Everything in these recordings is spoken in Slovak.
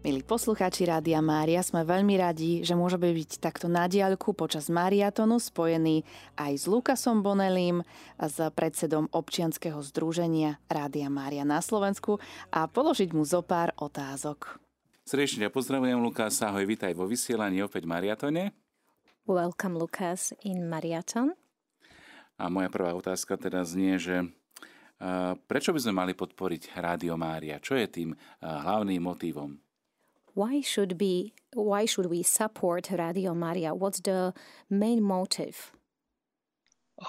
Milí poslucháči Rádia Mária, sme veľmi radi, že môžeme byť takto na diaľku počas mariatonu spojený aj s Lukasom Bonelím, s predsedom občianskeho združenia Rádia Mária na Slovensku a položiť mu zo pár otázok. Srdečne pozdravujem, Lukas. Ahoj, vitaj vo vysielaní opäť mariatone. Welcome, Lukas, in Mariaton. A moja prvá otázka teda znie, že prečo by sme mali podporiť Rádio Mária? Čo je tým hlavným motívom? Why should be why should we support Radio Maria? What's the main motive?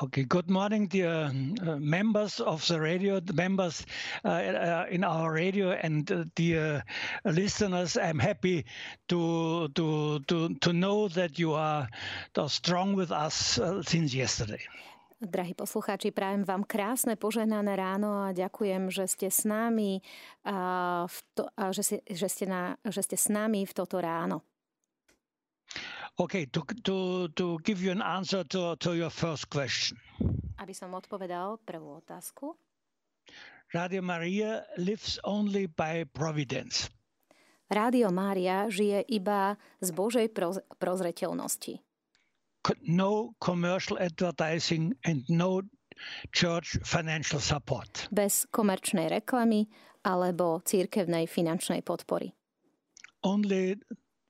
Okay, good morning, dear uh, members of the radio, the members uh, uh, in our radio, and uh, dear listeners. I'm happy to to to to know that you are strong with us uh, since yesterday. Drahí poslucháči, prajem vám krásne požehnané ráno a ďakujem, že ste s nami, a v to, a že, si, že, ste na, že ste s nami v toto ráno. Okay, to, to, to give you an answer to, to your first question. Aby som odpovedal prvú otázku. Radio Maria lives only by providence. Rádio Mária žije iba z Božej prozreteľnosti no commercial advertising and no church financial support. Bez komerčnej reklamy alebo církevnej finančnej podpory. Only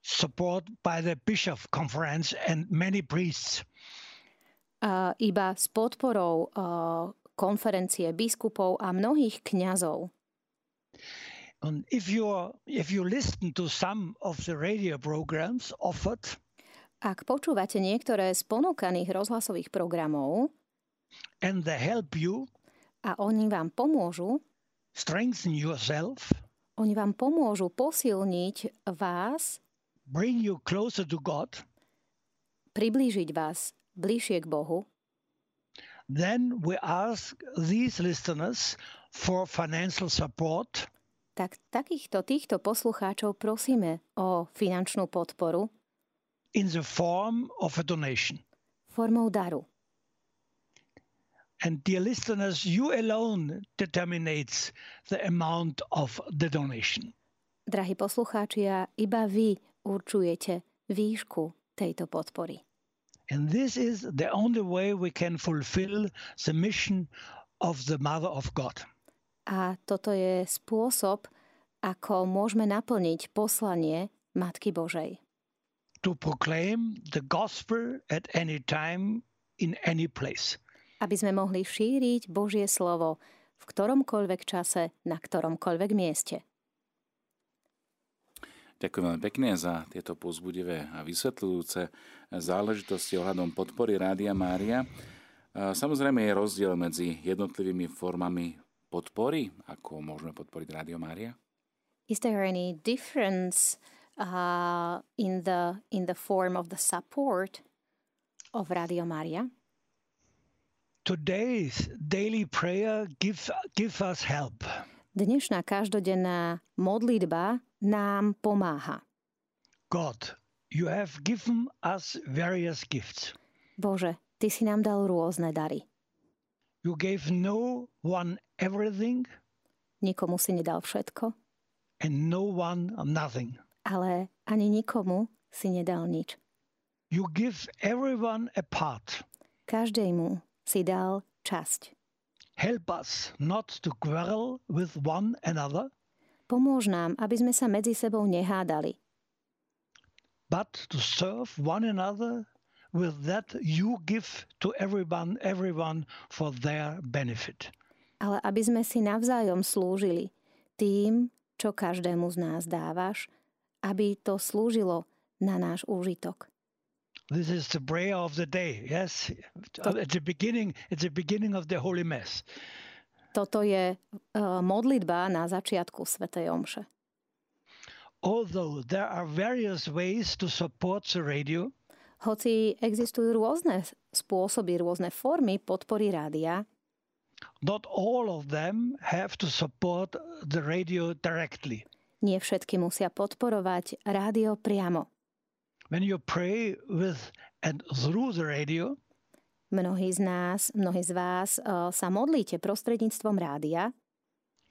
support by the bishop conference and many priests. Uh, iba s podporou uh, konferencie biskupov a mnohých kňazov. And if you if you listen to some of the radio programs offered ak počúvate niektoré z ponúkaných rozhlasových programov and they help you, a oni vám pomôžu strengthen yourself, oni vám pomôžu posilniť vás, bring you closer to God, priblížiť vás bližšie k Bohu, then we ask these listeners for financial support. Tak takýchto týchto poslucháčov prosíme o finančnú podporu in the form of a donation. Formou daru. And dear listeners, you alone determinates the amount of the donation. Drahí poslucháči, iba vy určujete výšku tejto podpory. And this is the only way we can fulfill the mission of the Mother of God. A toto je spôsob, ako môžeme naplniť poslanie Matky Božej to proclaim the gospel at any time in any place. Aby sme mohli šíriť Božie slovo v ktoromkoľvek čase, na ktoromkoľvek mieste. Ďakujem veľmi pekne za tieto pozbudivé a vysvetľujúce záležitosti ohľadom podpory Rádia Mária. Samozrejme je rozdiel medzi jednotlivými formami podpory, ako môžeme podporiť Rádio Mária? Is there any difference uh, in the in the form of the support of Radio Maria. Today's daily prayer give, give us help. Dnešná každodenná modlitba nám pomáha. God, you have given us various gifts. Bože, ty si nám dal rôzne dary. You gave no one everything. Nikomu si nedal všetko. And no one nothing ale ani nikomu si nedal nič. You give everyone a part. Každému si dal časť. Help us not to quarrel with one another. Pomôž nám, aby sme sa medzi sebou nehádali. But to serve one another with that you give to everyone, everyone for their benefit. Ale aby sme si navzájom slúžili tým, čo každému z nás dávaš, aby to slúžilo na náš úžitok. This is the prayer of the day, yes? At the beginning, it's the beginning of the Holy Mass. Toto je uh, modlitba na začiatku Svetej Omše. Although there are various ways to support the radio, hoci existujú rôzne spôsoby, rôzne formy podpory rádia, not all of them have to support the radio directly. Nie všetky musia podporovať rádio priamo. When you pray with and through the radio, mnohí z nás, mnohí z vás uh, sa modlíte prostredníctvom rádia.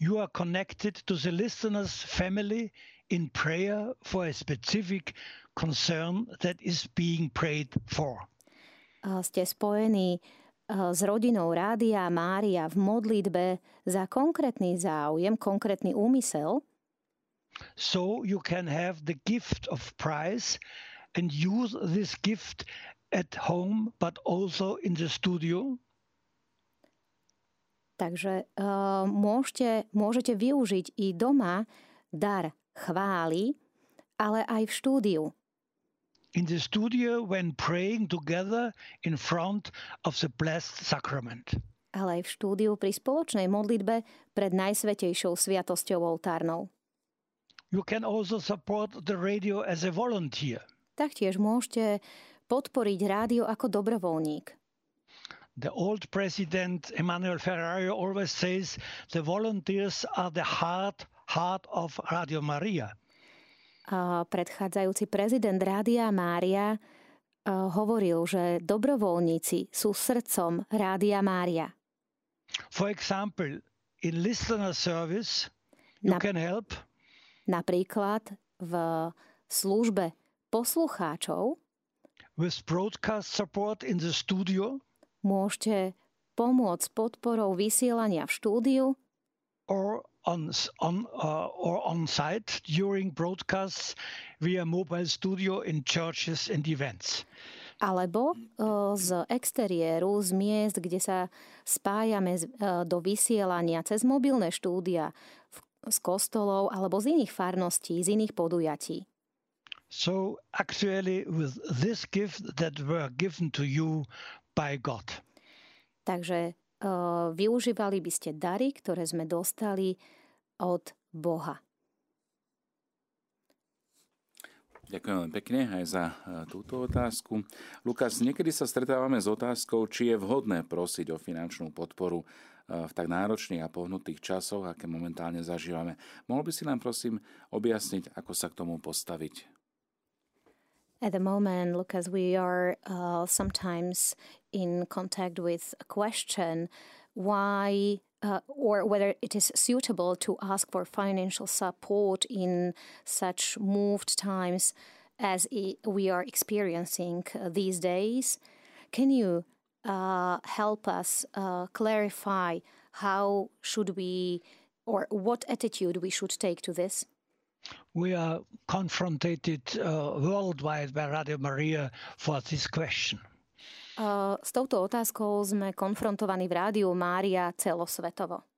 You are connected to the listener's family in prayer for a specific concern that is being prayed for. Ste spojení s rodinou Rádia Mária v modlitbe za konkrétny záujem, konkrétny úmysel. So you can have the gift of prize and use this gift at home but also in the studio. Takže uh, môžete, môžete využiť i doma dar chvály, ale aj v štúdiu. In the studio when praying together in front of the blessed sacrament. Ale aj v štúdiu pri spoločnej modlitbe pred najsvetejšou sviatosťou oltárnou. You can also support the radio as a volunteer. Taktiež môžete podporiť rádio ako dobrovoľník. The old president Emmanuel Ferrari always says the volunteers are the heart heart of Radio Maria. A predchádzajúci prezident Rádia Mária hovoril, že dobrovoľníci sú srdcom Rádia Mária. For example, in listener service you Na, can help. Napríklad v službe poslucháčov. With broadcast support in the studio. Môžete pomôcť podporou vysielania v štúdiu. Or on, on, uh, or on site during broadcasts via mobile studio in churches and events. Alebo uh, z exteriéru, z miest, kde sa spájame uh, do vysielania cez mobilné štúdia z kostolov alebo z iných farností, z iných podujatí. So actually with this gift that were given to you by God. Takže uh, využívali by ste dary, ktoré sme dostali od Boha. Ďakujem veľmi pekne aj za e, túto otázku. Lukas, niekedy sa stretávame s otázkou, či je vhodné prosiť o finančnú podporu v tak náročných a pohnutých časoch, aké momentálne zažívame. Mohol by si nám prosím objasniť, ako sa k tomu postaviť? At the moment, Lucas, we are uh, sometimes in contact with a question why uh, or whether it is suitable to ask for financial support in such moved times as we are experiencing uh, these days. Can you help us uh, clarify how should we or what attitude we should take to this? We are confronted uh, worldwide by Radio Maria for this question. S touto otázkou sme konfrontovaní v rádiu Mária celosvetovo.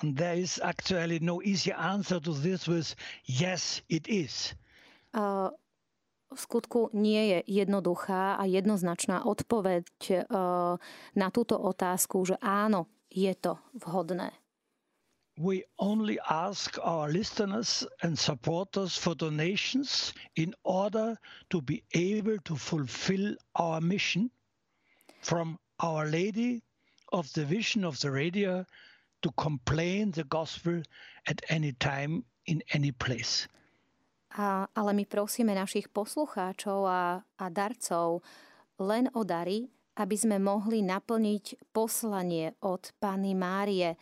And there is actually no easy answer to this with yes, it is. Uh, v skutku nie je jednoduchá a jednoznačná odpoveď uh, na túto otázku, že áno, je to vhodné. We only ask our listeners and supporters for donations in order to be able to fulfill our mission from Our Lady of the Vision of the Radio to complain the gospel at any time in any place. A, ale my prosíme našich poslucháčov a, a darcov len o dary, aby sme mohli naplniť poslanie od Pany Márie,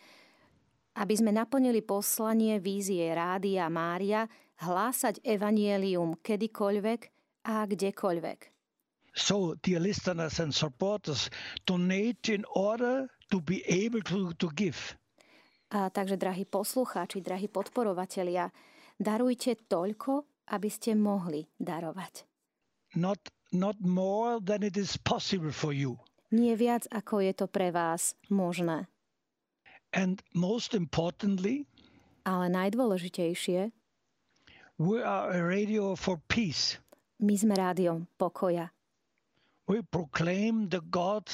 aby sme naplnili poslanie vízie Rádia Mária hlásať evanielium kedykoľvek a kdekoľvek. So, dear listeners and supporters, donate in order to be able to, to give. A takže, drahí poslucháči, drahí podporovatelia, darujte toľko, aby ste mohli darovať. Not, not more than it is possible for you. Nie viac, ako je to pre vás možné. And most importantly, ale najdôležitejšie, we are a radio for peace. My sme rádiom pokoja we proclaim the God,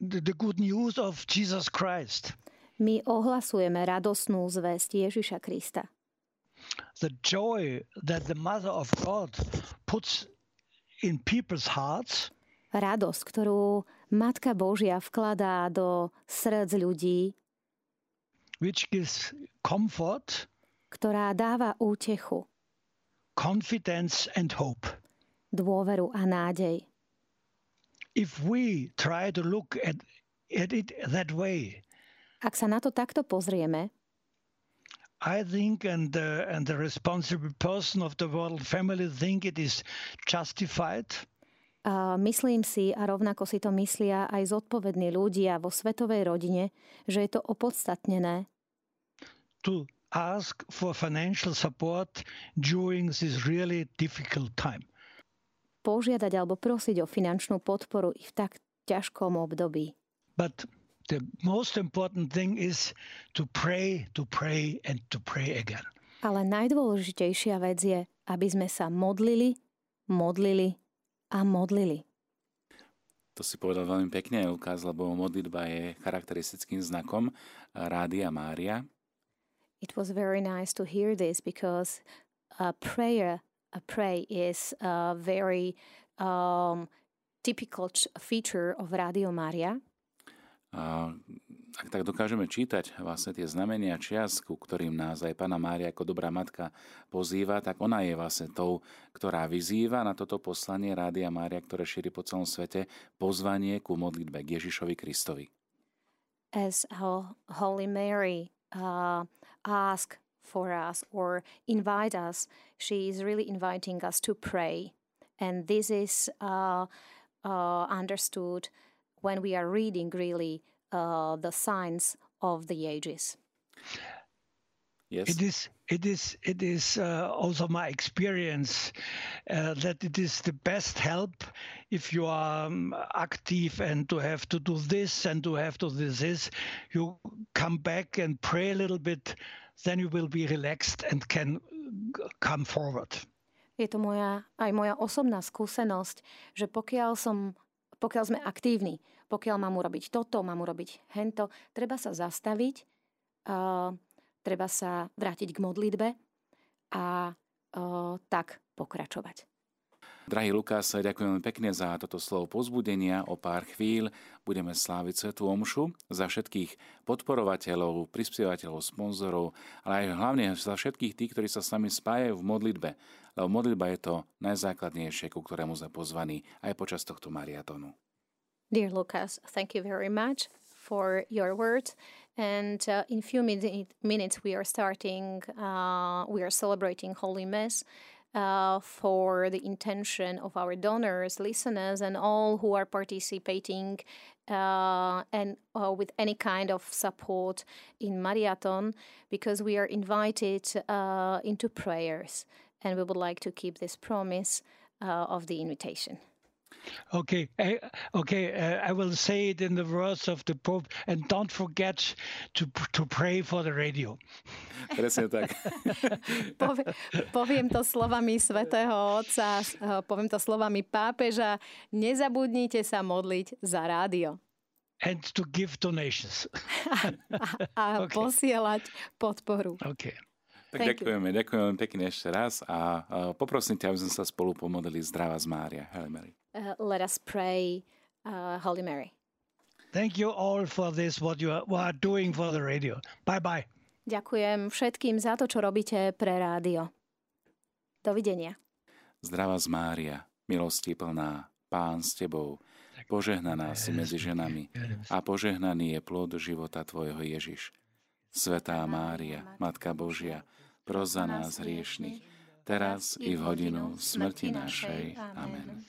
the, the good news of Jesus Christ. My ohlasujeme radosnú zväzť Ježiša Krista. The joy that the Mother of God puts in people's hearts. Radosť, ktorú Matka Božia vkladá do srdc ľudí. Which gives comfort. Ktorá dáva útechu. Confidence and hope. Dôveru a nádej if we try to look at, at it that way, ak sa na to takto pozrieme, I think, and the, and the responsible person of the world family think it is justified. A myslím si, a rovnako si to myslia aj zodpovední ľudia vo svetovej rodine, že je to opodstatnené. To ask for financial support during this really difficult time. Požiadať alebo prosiť o finančnú podporu i v tak ťažkom období. But the most important thing is to pray, to pray and to pray again. Ale najdôležitejšia vec je, aby sme sa modlili, modlili a modlili. To si povedal veľmi pekne, Lukáš, lebo modlitba je charakteristickým znakom Rádia Mária. It was very nice to hear this because a prayer, a pray is a very um, typical feature of Radio Mária. A ak tak dokážeme čítať vlastne tie znamenia čias, ku ktorým nás aj Pana Mária ako dobrá matka pozýva, tak ona je vlastne tou, ktorá vyzýva na toto poslanie Rádia Mária, ktoré šíri po celom svete, pozvanie ku modlitbe k Ježišovi Kristovi. As Holy Mary uh, ask for us or invite us, she is really inviting us to pray. And this is uh, uh, understood when we are reading really uh, the signs of the ages. Yes. It is. It is. It is uh, also my experience uh, that it is the best help if you are um, active and to have to do this and to have to do this. You come back and pray a little bit, then you will be relaxed and can come forward. Je to moja, aj moja osobná skúsenosť, že pokiaľ som pokiaľ sme aktívni, pokiaľ mám urobiť toto, mám urobiť hento, treba sa zastaviť, uh, treba sa vrátiť k modlitbe a uh, tak pokračovať. Drahý Lukáš, ďakujem pekne za toto slovo pozbudenia. O pár chvíľ budeme sláviť Svetú Omšu za všetkých podporovateľov, prispievateľov, sponzorov, ale aj hlavne za všetkých tých, ktorí sa s nami spájajú v modlitbe. Lebo modlitba je to najzákladnejšie, ku ktorému sme pozvaní aj počas tohto mariatonu. Dear Lucas, thank you very much for your words. And uh, in few minutes, we are starting, uh, we are celebrating Holy Mass. Uh, for the intention of our donors, listeners, and all who are participating uh, and uh, with any kind of support in Mariathon, because we are invited uh, into prayers, and we would like to keep this promise uh, of the invitation. Okay, I, okay. Uh, I will say it in the words of the Pope, and don't forget to to pray for the radio. Presne tak. Povie, poviem to slovami svätého Otca, poviem to slovami pápeža. Nezabudnite sa modliť za rádio. And to give donations. a a okay. posielať podporu. Okay. Tak Thank ďakujeme, you. ďakujeme pekne ešte raz a, a poprosím ťa, aby sme sa spolu pomodlili Zdravá z Mária. Hail Mary. Uh, let us pray, uh, Holy Mary. Thank you all for this, what you are, what are doing for the radio. Bye-bye. Ďakujem všetkým za to, čo robíte pre rádio. Dovidenia. Zdravá z Mária, milosti plná, Pán s Tebou, požehnaná si medzi ženami a požehnaný je plod života Tvojho Ježiš. Svetá Mária, Matka Božia, pros za nás hriešných, teraz i v hodinu smrti našej. Amen.